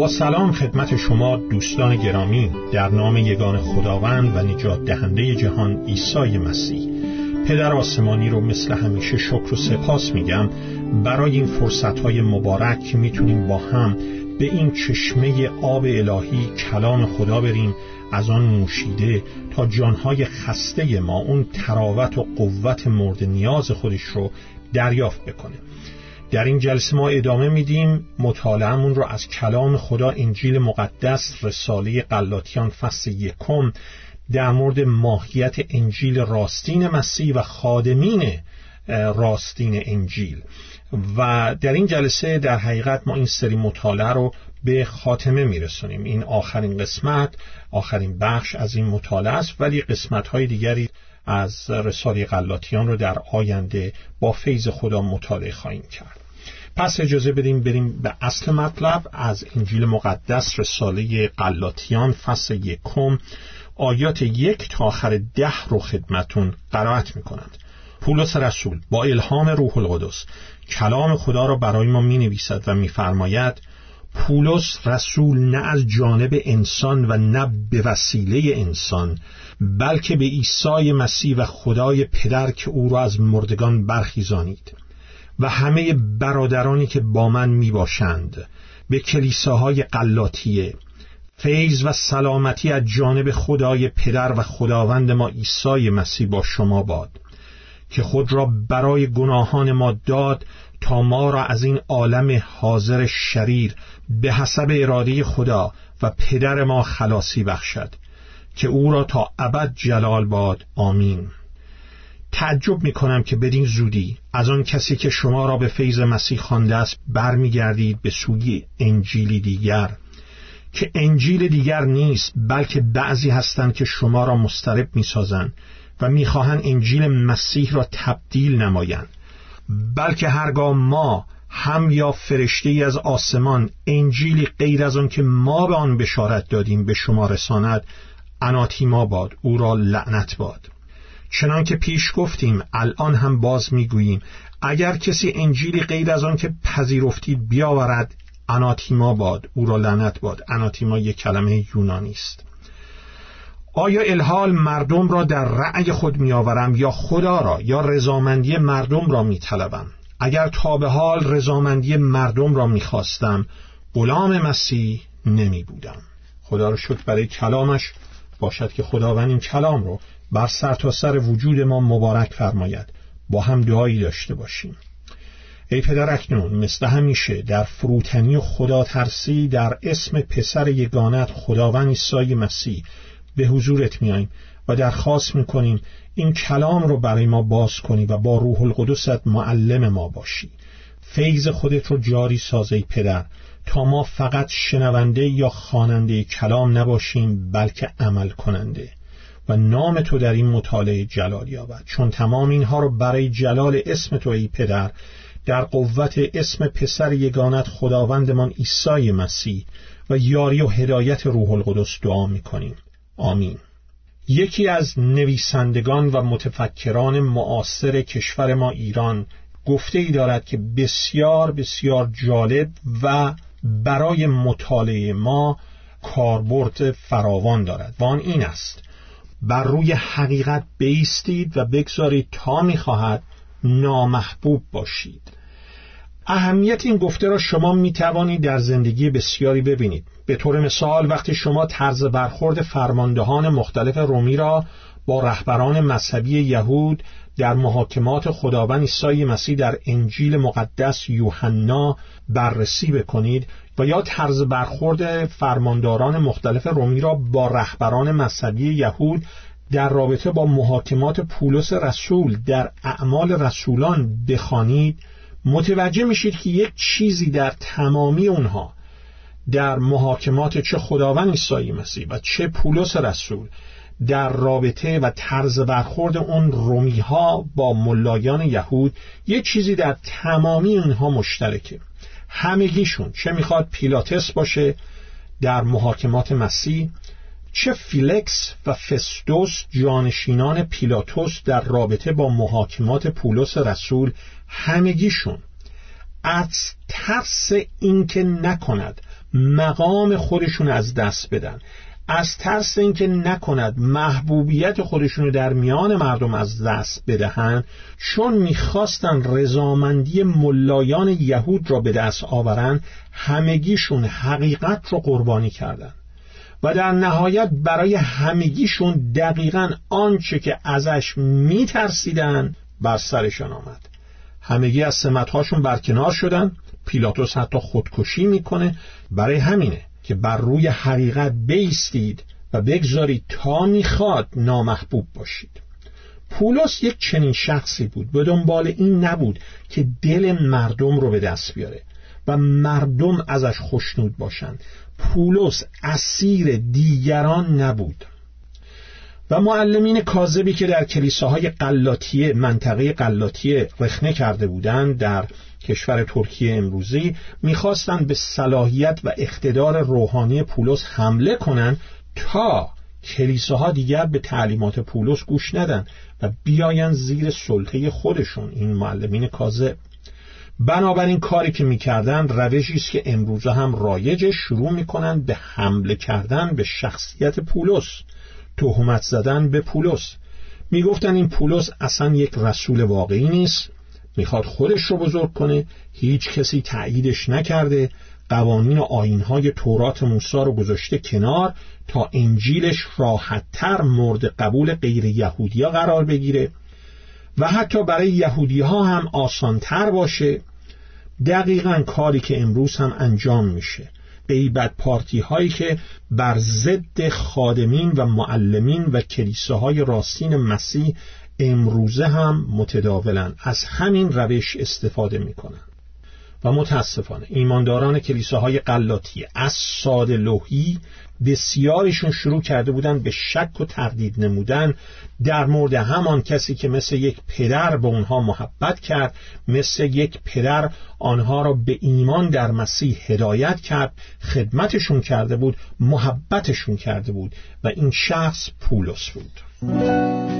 با سلام خدمت شما دوستان گرامی در نام یگان خداوند و نجات دهنده جهان عیسی مسیح. پدر آسمانی رو مثل همیشه شکر و سپاس میگم. برای این فرصتهای مبارک که می‌تونیم با هم به این چشمه آب الهی کلام خدا بریم از آن نوشیده تا جانهای خسته ما اون تراوت و قوت مورد نیاز خودش رو دریافت بکنه. در این جلسه ما ادامه میدیم مطالعهمون رو از کلام خدا انجیل مقدس رساله قلاتیان فصل یکم در مورد ماهیت انجیل راستین مسیح و خادمین راستین انجیل. و در این جلسه در حقیقت ما این سری مطالعه رو به خاتمه میرسونیم. این آخرین قسمت آخرین بخش از این مطالعه است ولی قسمت های دیگری از رساله قلاتیان رو در آینده با فیض خدا مطالعه خواهیم کرد. پس اجازه بدیم بریم به اصل مطلب از انجیل مقدس رساله قلاتیان فصل یکم آیات یک تا آخر ده رو خدمتون قرائت می کنند پولس رسول با الهام روح القدس. کلام خدا را برای ما می نویسد و میفرماید پولس رسول نه از جانب انسان و نه به وسیله انسان بلکه به عیسی مسیح و خدای پدر که او را از مردگان برخیزانید. و همه برادرانی که با من می باشند به کلیساهای قلاتیه فیض و سلامتی از جانب خدای پدر و خداوند ما عیسی مسیح با شما باد. که خود را برای گناهان ما داد تا ما را از این عالم حاضر شریر به حسب اراده خدا و پدر ما خلاصی بخشد که او را تا ابد جلال باد. آمین. تعجب می کنم که بدین زودی از آن کسی که شما را به فیض مسیح خوانده است برمیگردید به سوی انجیلی دیگر. که انجیل دیگر نیست بلکه بعضی هستند که شما را مسترب می‌سازند. و می‌خواهند انجیل مسیح را تبدیل نمایند. بلکه هرگاه ما هم یا فرشته از آسمان انجیلی غیر از آن که ما به آن بشارت دادیم به شما رساند اناتیما باد او را لعنت باد. چنان که پیش گفتیم الان هم باز می‌گوییم اگر کسی انجیلی غیر از آن که پذیرفتید بیاورد اناتیما باد او را لعنت باد. اناتیما یک کلمه یونانی است. آیا الحال مردم را در رأی خود میآورم یا خدا را یا رضامندی مردم را میطلبم؟ اگر تا به حال رضامندی مردم را می‌خواستم غلام مسیح نمی بودم خدا را شکر برای کلامش باشد که خداوند این کلام رو بر سر تا سر وجود ما مبارک فرماید. با هم دعایی داشته باشیم. ای پدر اکنون مثل همیشه در فروتنی و خدا ترسی در اسم پسر یگانت خداوند عیسی مسیح به حضورت میاییم و درخواست می‌کنیم این کلام رو برای ما باز کنی و با روح القدست معلم ما باشی. فیض خودت رو جاری سازی پدر. تا ما فقط شنونده یا خواننده کلام نباشیم بلکه عمل کننده. و نام تو در این مطالعه جلال یابد. چون تمام اینها رو برای جلال اسم تو ای پدر در قوت اسم پسر یگانت خداوندمان عیسی مسیح و یاری و هدایت روح القدس دعا می‌کنیم. آمین. یکی از نویسندگان و متفکران معاصر کشور ما ایران گفته ای دارد که بسیار بسیار جالب و برای مطالعه ما کاربرد فراوان دارد. و آن این است. بر روی حقیقت بیستید و بگذارید تا می‌خواهد نامحبوب باشید. اهمیت این گفته را شما می توانید در زندگی بسیاری ببینید. به طور مثال وقتی شما طرز برخورد فرماندهان مختلف رومی را با رهبران مذهبی یهود در محاکمات خداوند عیسی مسیح در انجیل مقدس یوحنا بررسی بکنید و یا طرز برخورد فرمانداران مختلف رومی را با رهبران مذهبی یهود در رابطه با محاکمات پولس رسول در اعمال رسولان بخوانید متوجه میشید که یک چیزی در تمامی اونها در محاکمات چه خداوند عیسی مسیح و چه پولس رسول در رابطه و طرز برخورد اون رومی ها با ملایان یهود یه چیزی در تمامی اونها مشترکه. همگیشون چه می‌خواد پیلاتس باشه در محاکمات مسیح چه فیلکس و فستوس جانشینان پیلاتوس در رابطه با محاکمات پولس رسول همگیشون؟ از ترس اینکه نکند مقام خودشون از دست بدن. از ترس اینکه نکند محبوبیت خودشون رو در میان مردم از دست بدهند چون می‌خواستن رضامندی ملایان یهود را به دست آورند همگیشون حقیقت رو قربانی کردند و در نهایت برای همگیشون دقیقا آنچه که ازش میترسیدن بر سرشان آمد. همگی از سمتهاشون برکنار شدن. پیلاتوس حتی خودکشی می‌کنه. برای همینه که بر روی حقیقت بیستید و بگذارید تا می‌خواد نامحبوب باشید. پولس یک چنین شخصی بود. به دنبال این نبود که دل مردم رو به دست بیاره. و مردم ازش خوشنود باشند. پولس اسیر دیگران نبود. و معلمین کاذبی که در کلیساهای قلاتیه منطقه قلاتیه رخنه کرده بودند در کشور ترکیه امروزی می‌خواستند به صلاحیت و اقتدار روحانی پولس حمله کنند تا کلیساها دیگر به تعلیمات پولس گوش ندن و بیاین زیر سلطه خودشون. این معلمین کاذب. بنابراین کاری که می‌کردن روشی است که امروزه هم رایج شروع می‌کنن به حمله کردن به شخصیت پولس. تهمت زدن به پولس. می‌گفتن این پولس اصلا یک رسول واقعی نیست. می‌خواد خودش رو بزرگ کنه. هیچ کسی تأییدش نکرده. قوانین و آینهای تورات موسی رو گذاشته کنار تا انجیلش راحتتر مورد قبول غیر یهودیا قرار بگیره. و حتی برای یهودی ها هم آسانتر باشه. دقیقا کاری که امروز هم انجام میشه. غیبت پارتی هایی که بر ضد خادمین و معلمین و کلیساهای راستین مسیح امروزه هم متداولن. از همین روش استفاده می‌کنن. و متاسفانه ایمانداران کلیساهای قلاتی از ساده لوحی بسیارشون شروع کرده بودن به شک و تردید نمودن در مورد همان کسی که مثل یک پدر به اونها محبت کرد مثل یک پدر آنها را به ایمان در مسیح هدایت کرد خدمتشون کرده بود محبتشون کرده بود و این شخص پولس بود.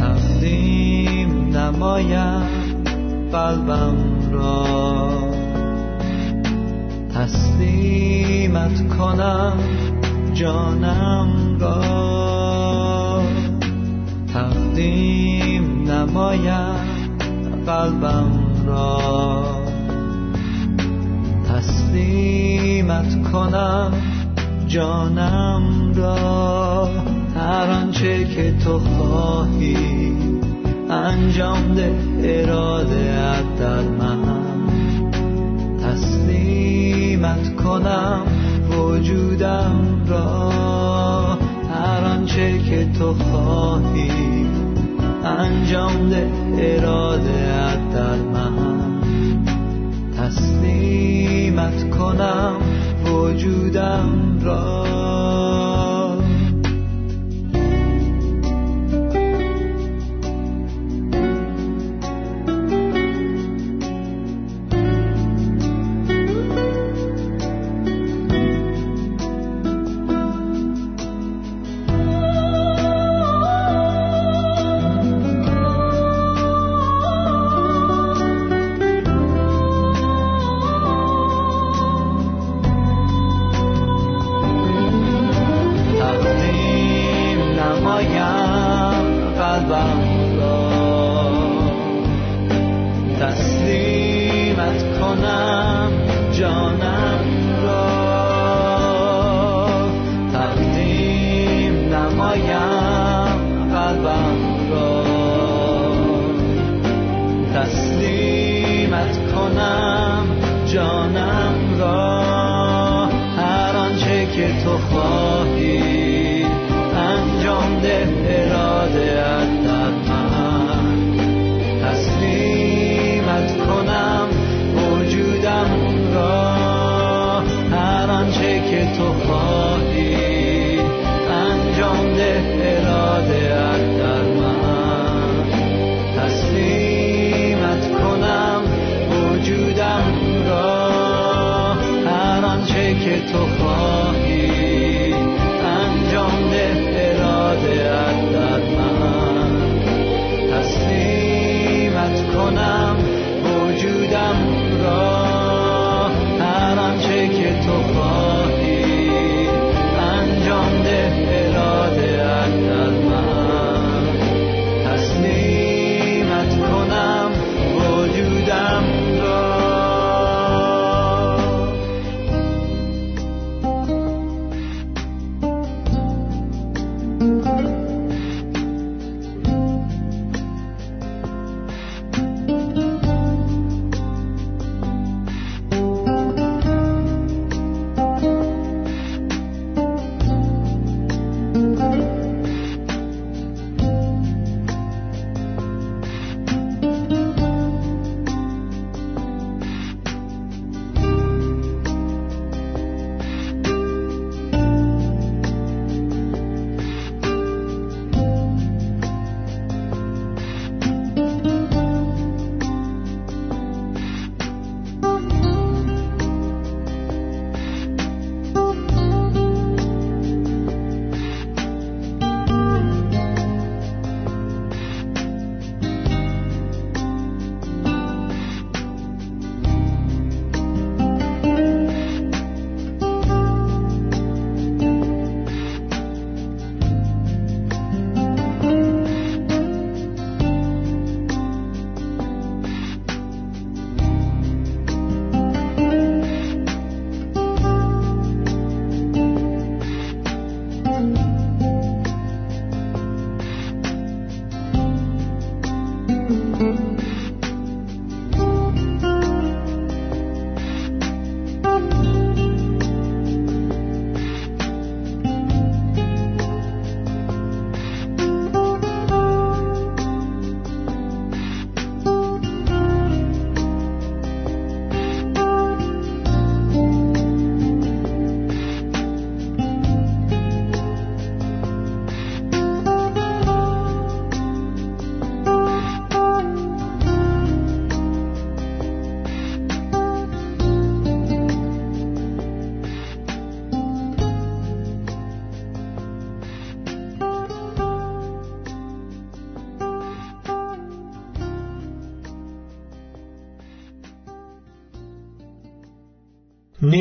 تقدیم نمایم قلبم را. تسلیمت کنم جانم را. تقدیم نمایم قلبم را. تسلیمت کنم جانم را هر آنچه که تو خواهی. انجام ده اراده در من. تسلیمت کنم وجودم را. هر آنچه که تو خواهی. انجام ده اراده در من. تسلیمت کنم وجودم را. tus.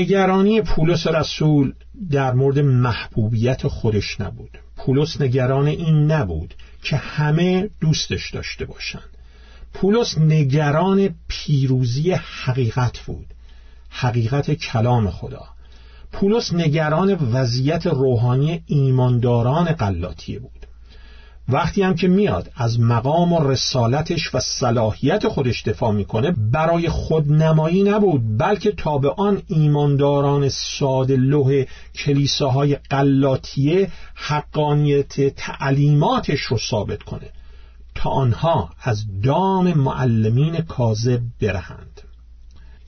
نگرانی پولس رسول در مورد محبوبیت خودش نبود. پولس نگران این نبود که همه دوستش داشته باشند. پولس نگران پیروزی حقیقت بود. حقیقت کلام خدا. پولس نگران وضعیت روحانی ایمانداران قلاتیه بود. وقتی هم که میاد از مقام و رسالتش و صلاحیت خودش دفاع می‌کنه برای خودنمایی نبود بلکه تا به آن ایمانداران ساده لوح کلیساهای قلاتیه حقانیت تعلیماتش رو ثابت کنه تا آنها از دام معلمین کاذب برهند.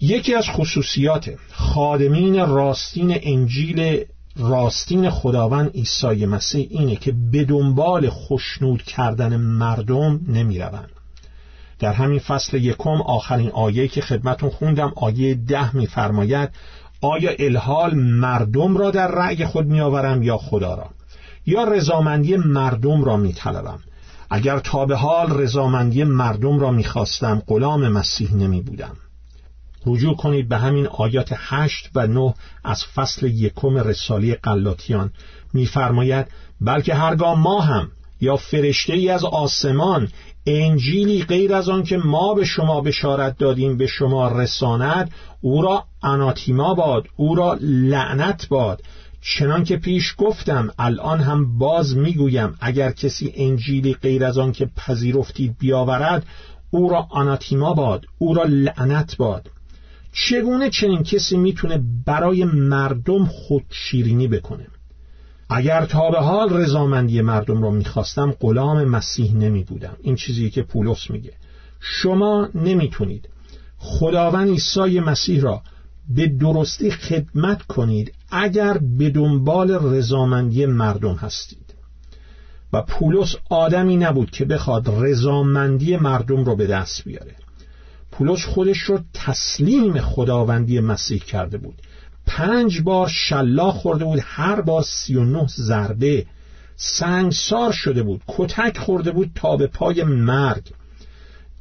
یکی از خصوصیات خادمین راستین انجیل راستین خداوند عیسی مسیح اینه که به دنبال خشنود کردن مردم نمی روند. در همین فصل یکم آخرین آیه که خدمتون خوندم آیه ده میفرماید آیا الحال مردم را در رأی خود میآورم یا خدا را؟ یا رضامندی مردم را میطلبم؟ اگر تا به حال رضامندی مردم را می‌خواستم غلام مسیح نمی بودم رجوع کنید به همین آیات هشت و نه از فصل یکم رسالی قلاتیان. میفرماید بلکه هرگاه ما هم یا فرشته ای از آسمان انجیلی غیر از آن که ما به شما بشارت دادیم به شما رساند او را اناتیما باد او را لعنت باد. چنان که پیش گفتم الان هم باز می‌گویم اگر کسی انجیلی غیر از آن که پذیرفتید بیاورد او را آناتیما باد او را لعنت باد. چگونه چنین کسی می‌تونه برای مردم خود شیرینی بکنه؟ اگر تا به حال رضامندی مردم را می‌خواستم غلام مسیح نمی بودم این چیزی که پولس میگه. شما نمی‌تونید خداوند عیسی مسیح را به درستی خدمت کنید اگر به دنبال رضامندی مردم هستید. و پولس آدمی نبود که بخواد رضامندی مردم رو به دست بیاره. پولس خودش رو تسلیم خداوندی مسیح کرده بود. پنج بار شلا خورده بود هر بار سی و نه ضربه. سنگسار شده بود کتک خورده بود تا به پای مرگ.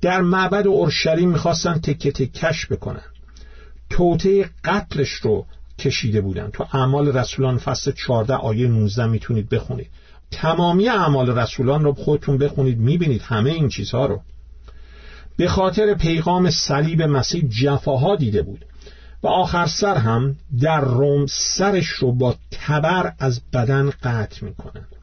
در معبد اورشلیم می‌خواستن تکه تکش بکنن. توته قتلش رو کشیده بودن. تو اعمال رسولان فصل 14 آیه 19 می‌تونید بخونید. تمامی اعمال رسولان رو خودتون بخونید می‌بینید همه این چیزها رو. به خاطر پیغام صلیب مسیح جفاها دیده بود و آخر سر هم در روم سرش رو با تبر از بدن قطع می‌کنند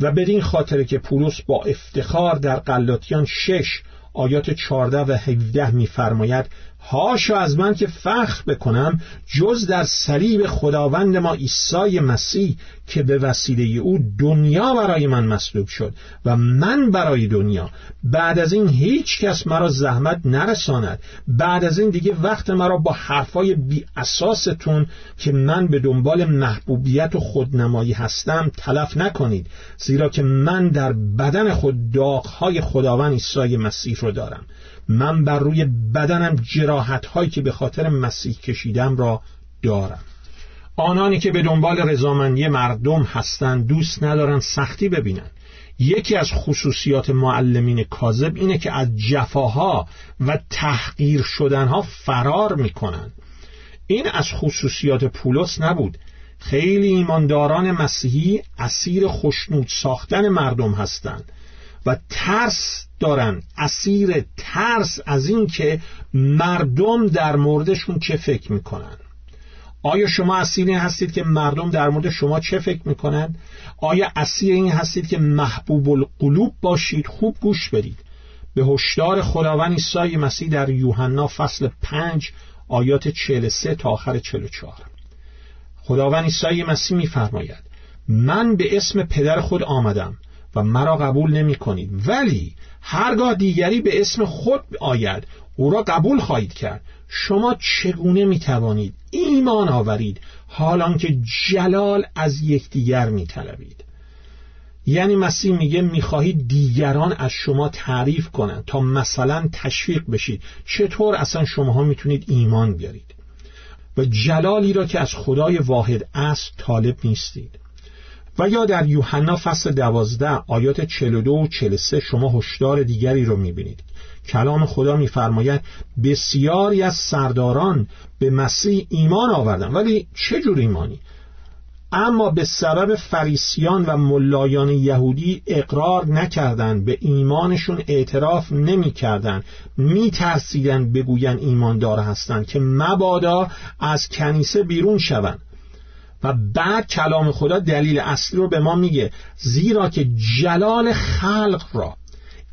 و بدین خاطر که پولس با افتخار در قلاتیان شش آیات 14 و 17 میفرماید هاشو از من که فخر بکنم جز در صلیب خداوند ما عیسی مسیح که به وسیله او دنیا برای من مصلوب شد و من برای دنیا. بعد از این هیچ کس مرا زحمت نرساند. بعد از این دیگه وقت مرا با حرفای بی اساستون که من به دنبال محبوبیت و خودنمایی هستم تلف نکنید زیرا که من در بدن خود داغهای خداوند عیسی مسیح رو دارم. من بر روی بدنم جراحت هایی که به خاطر مسیح کشیدم را دارم. آنانی که به دنبال رضامندی مردم هستند دوست ندارند سختی ببینند. یکی از خصوصیات معلمین کاذب اینه که از جفاها و تحقیر شدنها فرار می‌کنند. این از خصوصیات پولس نبود. خیلی ایمانداران مسیحی اسیر خشنود ساختن مردم هستند. و ترس دارن. اسیر ترس از این که مردم در موردشون چه فکر می‌کنن. آیا شما اسیر این هستید که مردم در مورد شما چه فکر می‌کنن؟ آیا اسیر این هستید که محبوب القلوب باشید؟ خوب گوش بدید. به هشدار خداوند عیسی مسیح در یوحنا فصل 5 آیات 43 تا آخر 44 خداوند عیسی مسیح میفرماید من به اسم پدر خود آمدم. و مرا قبول نمی کنید ولی هرگاه دیگری به اسم خود آید او را قبول خواهید کرد. شما چگونه می توانید ایمان آورید؟ حالان که جلال از یکدیگر می طلبید یعنی مسیح میگه می‌خواهید دیگران از شما تعریف کنند تا مثلا تشویق بشید. چطور اصلا شماها می‌تونید ایمان بیارید؟ و جلالی را که از خدای واحد است طالب نیستید. و یا در یوحنا فصل دوازده آیات 42 و 43 شما هشدار دیگری رو می‌بینید. کلام خدا میفرماید بسیاری از سرداران به مسیح ایمان آوردن. ولی چه جور ایمانی؟ اما به سبب فریسیان و ملایان یهودی اقرار نکردند به ایمانشون اعتراف نمی‌کردند. میترسیدند بگویند ایماندار هستند که مبادا از کنیسه بیرون شوند. و بعد کلام خدا دلیل اصلی رو به ما میگه زیرا که جلال خلق را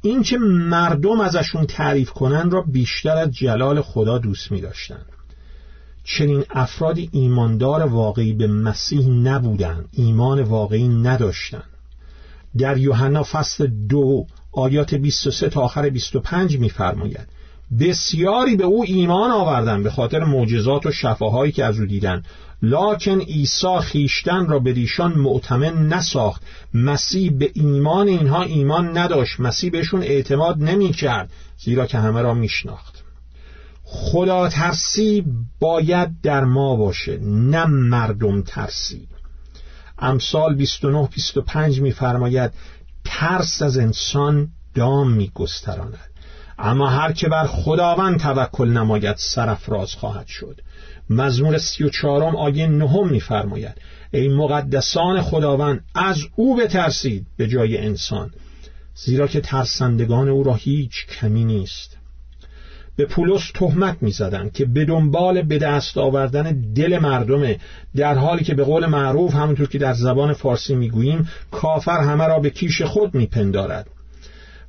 این که مردم ازشون تعریف کنن را بیشتر از جلال خدا دوست می داشتن. چنین افرادی ایماندار واقعی به مسیح نبودن ایمان واقعی نداشتن در یوحنا فصل دو آیات 23 تا آخر 25 میفرماید بسیاری به او ایمان آوردن به خاطر معجزات و شفاهایی که از او دیدن لاکن عیسی خیشتن را به دیشان معتمن نساخت. مسیح به ایمان اینها ایمان نداشت. مسیح بهشون اعتماد نمی کرد زیرا که همه را میشناخت. خدا ترسی باید در ما باشه نه مردم ترسی. امثال 29 25 میفرماید ترس از انسان دام میگستراند. اما هر که بر خداوند توکل نماید سرفراز خواهد شد. مزمور سی و چهارم آیه نهم میفرماید ای مقدسان خداوند از او بترسید به جای انسان زیرا که ترسندگان او را هیچ کمی نیست. به پولس تهمت می‌زدند که به دنبال به دست آوردن دل مردمه در حالی که به قول معروف همونطور که در زبان فارسی می‌گوییم کافر همه را به کیش خود میپندارد.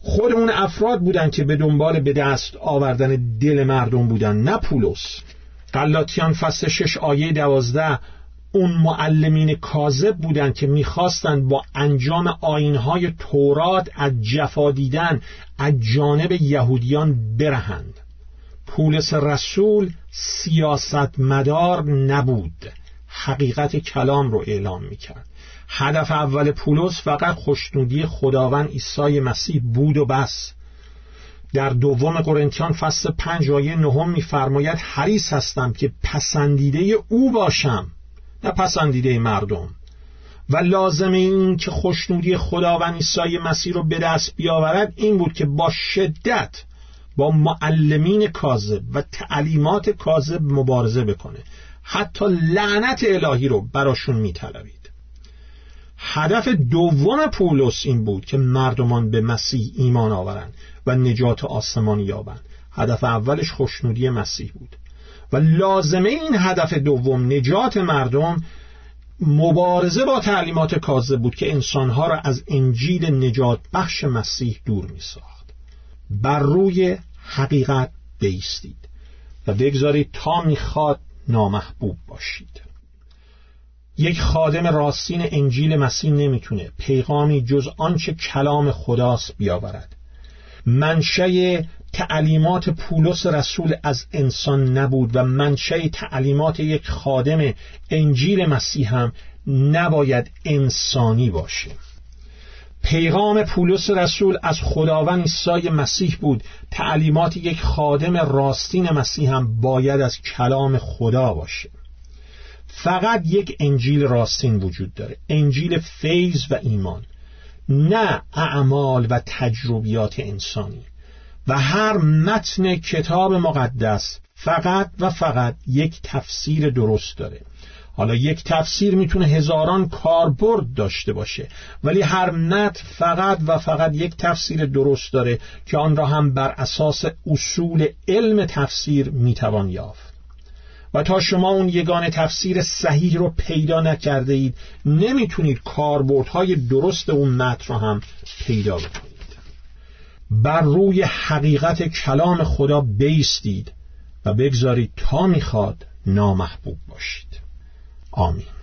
خود اون افراد بودند که به دنبال به دست آوردن دل مردم بودند نه پولس. قلاتیان فصل شش آیه دوازده اون معلمین کاذب بودند که می‌خواستند با انجام آینهای تورات از جفا دیدن از جانب یهودیان برهند. پولس رسول سیاست مدار نبود. حقیقت کلام رو اعلام می‌کرد. هدف اول پولس فقط خوشنودی خداوند عیسی مسیح بود و بس. در دوم قرنتیان فصل پنج آیه نهم میفرماید حریص هستم که پسندیده او باشم نه پسندیده مردم. و لازم این که خوشنودی خداوند عیسی مسیح رو به دست بیاورد این بود که با شدت با معلمین کاذب و تعلیمات کاذب مبارزه بکنه. حتی لعنت الهی رو براشون میطلبید. هدف دوم پولس این بود که مردمان به مسیح ایمان آورند و نجات آسمانی یابند. هدف اولش خوشنودی مسیح بود. و لازمه این هدف دوم نجات مردم مبارزه با تعلیمات کاذب بود که انسانها را از انجیل نجات بخش مسیح دور می ساخت بر روی حقیقت بیستید و بگذارید تا می‌خواد نامحبوب باشید. یک خادم راستین انجیل مسیح نمی‌تونه پیغامی جز آنچه کلام خداست بیاورد. منشه تعلیمات پولس رسول از انسان نبود و منشه تعلیمات یک خادم انجیل مسیح هم نباید انسانی باشه. پیغام پولس رسول از خداوند عیسی مسیح بود. تعلیمات یک خادم راستین مسیح هم باید از کلام خدا باشه. فقط یک انجیل راستین وجود داره. انجیل فیض و ایمان. نه اعمال و تجربیات انسانی. و هر متن کتاب مقدس فقط و فقط یک تفسیر درست داره. حالا یک تفسیر می‌تونه هزاران کاربرد داشته باشه ولی هر متن فقط و فقط یک تفسیر درست داره که آن را هم بر اساس اصول علم تفسیر می‌توان یافت. و تا شما اون یگان تفسیر صحیح رو پیدا نکرده اید نمی‌تونید کاربردهای درست اون متن را هم پیدا بکنید. بر روی حقیقت کلام خدا بیستید و بگذارید تا می‌خواد نامحبوب باشید. آمین.